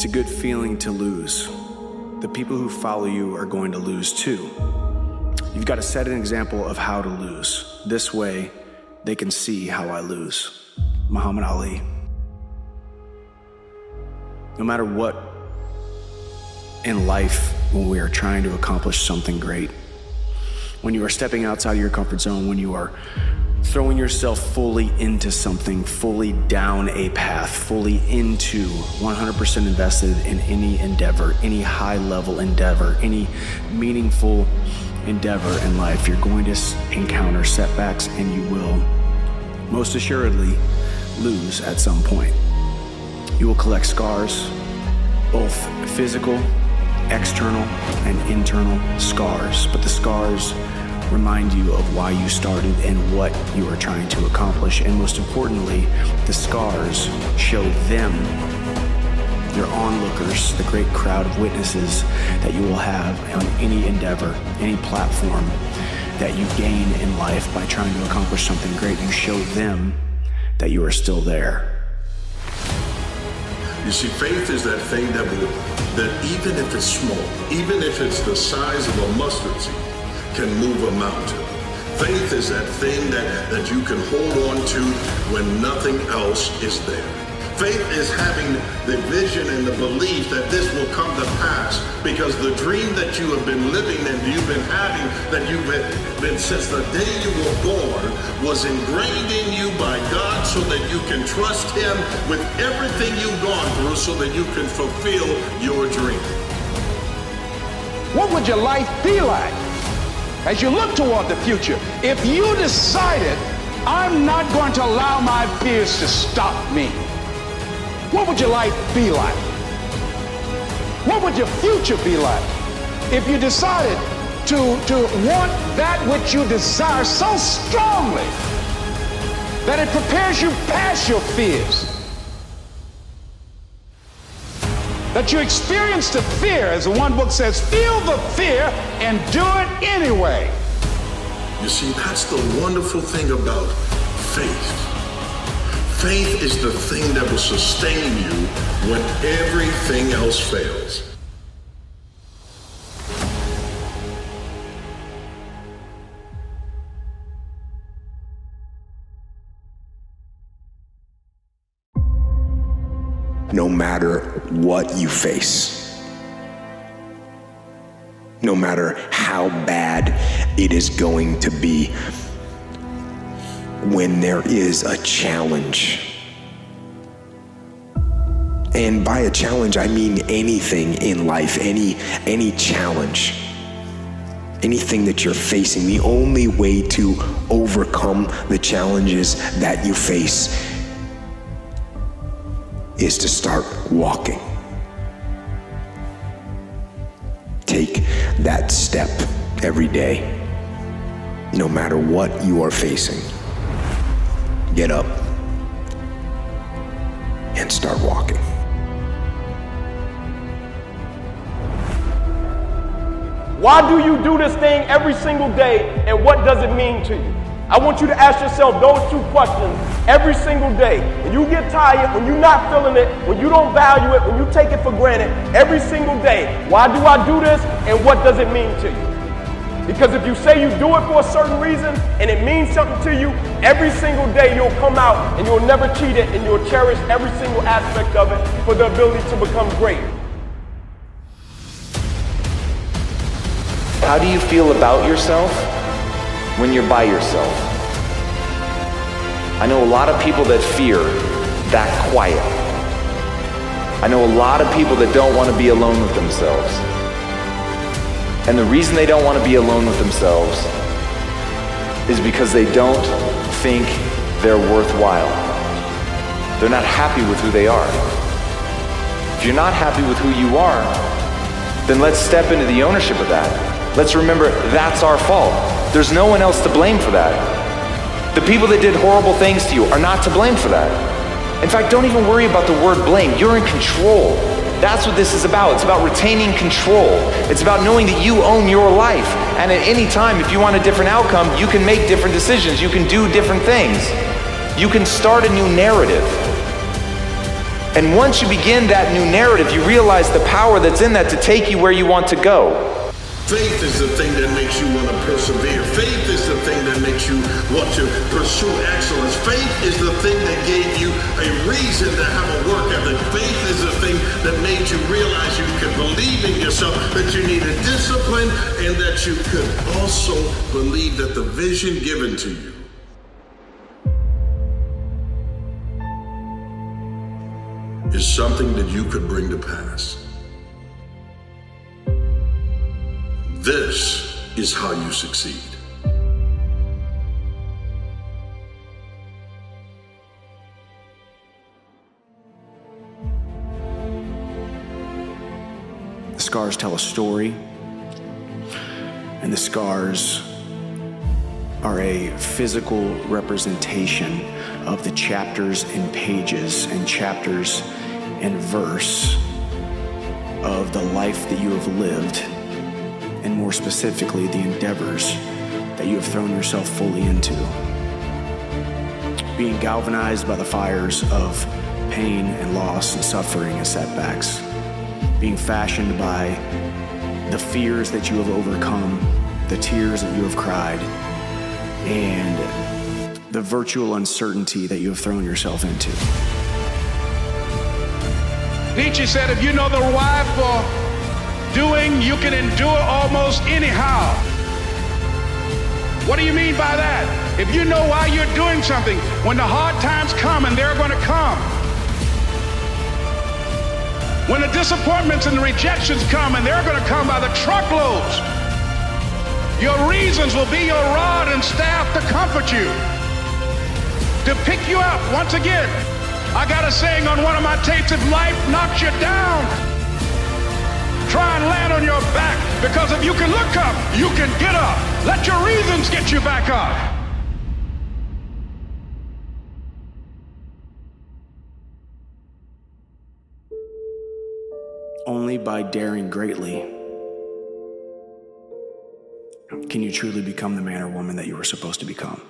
It's a good feeling to lose. The people who follow you are going to lose too. You've got to set an example of how to lose. This way, they can see how I lose. Muhammad Ali. No matter what in life, when we are trying to accomplish something great, when you are stepping outside of your comfort zone, when you are throwing yourself fully into something, fully down a path, fully into 100% invested in any endeavor, any high level endeavor, any meaningful endeavor in life, you're going to encounter setbacks and you will most assuredly lose at some point. You will collect scars, both physical, external, and internal scars, but the scars remind you of why you started and what you are trying to accomplish. And most importantly, the scars show them, your onlookers, the great crowd of witnesses that you will have on any endeavor, any platform that you gain in life by trying to accomplish something great. You show them that you are still there. You see, faith is that thing that will, that even if it's small, even if it's the size of a mustard seed, can move a mountain. Faith is that thing that, that you can hold on to when nothing else is there. Faith is having the vision and the belief that this will come to pass because the dream that you have been living and you've been having, that you've been since the day you were born, was ingrained in you by God so that you can trust Him with everything you've gone through so that you can fulfill your dream. What would your life be like as you look toward the future if you decided, I'm not going to allow my fears to stop me? What would your life be like? What would your future be like if you decided to, to want that which you desire so strongly that it prepares you past your fears? That you experience the fear, as the one book says, feel the fear and do it anyway. You see, that's the wonderful thing about faith. Faith is the thing that will sustain you when everything else fails. No matter what you face, no matter how bad it is going to be, when there is a challenge. And by a challenge, I mean anything in life, any, any challenge, anything that you're facing. The only way to overcome the challenges that you face is to start walking. Take that step every day, no matter what you are facing get up and start walking. Why do you do this thing every single day and what does it mean to you? I want you to ask yourself those two questions every single day. When you get tired, when you're not feeling it, when you don't value it, when you take it for granted, every single day. Why do I do this and what does it mean to you? Because if you say you do it for a certain reason and it means something to you, every single day you'll come out and you'll never cheat it and you'll cherish every single aspect of it for the ability to become great. How do you feel about yourself when you're by yourself? I know a lot of people that fear that quiet. I know a lot of people that don't want to be alone with themselves. And the reason they don't want to be alone with themselves is because they don't think they're worthwhile. They're not happy with who they are. If you're not happy with who you are, then let's step into the ownership of that. Let's remember that's our fault. There's no one else to blame for that. The people that did horrible things to you are not to blame for that. In fact, don't even worry about the word blame. You're in control. That's what this is about. It's about retaining control. It's about knowing that you own your life. And at any time, if you want a different outcome, you can make different decisions. You can do different things. You can start a new narrative. And once you begin that new narrative, you realize the power that's in that to take you where you want to go. Faith is the thing that makes you want to persevere. Faith is the thing that makes you want to pursue excellence. Faith is the thing that gave you a reason to have a work ethic. Faith is the thing that made you realize you could believe in yourself, that you needed discipline, and that you could also believe that the vision given to you is something that you could bring to pass. This is how you succeed. The scars tell a story, and the scars are a physical representation of the chapters and pages and chapters and verse of the life that you have lived, and more specifically, the endeavors that you have thrown yourself fully into. Being galvanized by the fires of pain and loss and suffering and setbacks, being fashioned by the fears that you have overcome, the tears that you have cried, and the virtual uncertainty that you have thrown yourself into. Nietzsche said, if you know the why for doing, you can endure almost anyhow. What do you mean by that? If you know why you're doing something, when the hard times come, and they're going to come, when the disappointments and the rejections come, and they're going to come by the truckloads, your reasons will be your rod and staff to comfort you, to pick you up once again. I got a saying on one of my tapes if life knocks you down, try and land on your back because if you can look up, you can get up. Let your reasons get you back up. Only by daring greatly can you truly become the man or woman that you were supposed to become.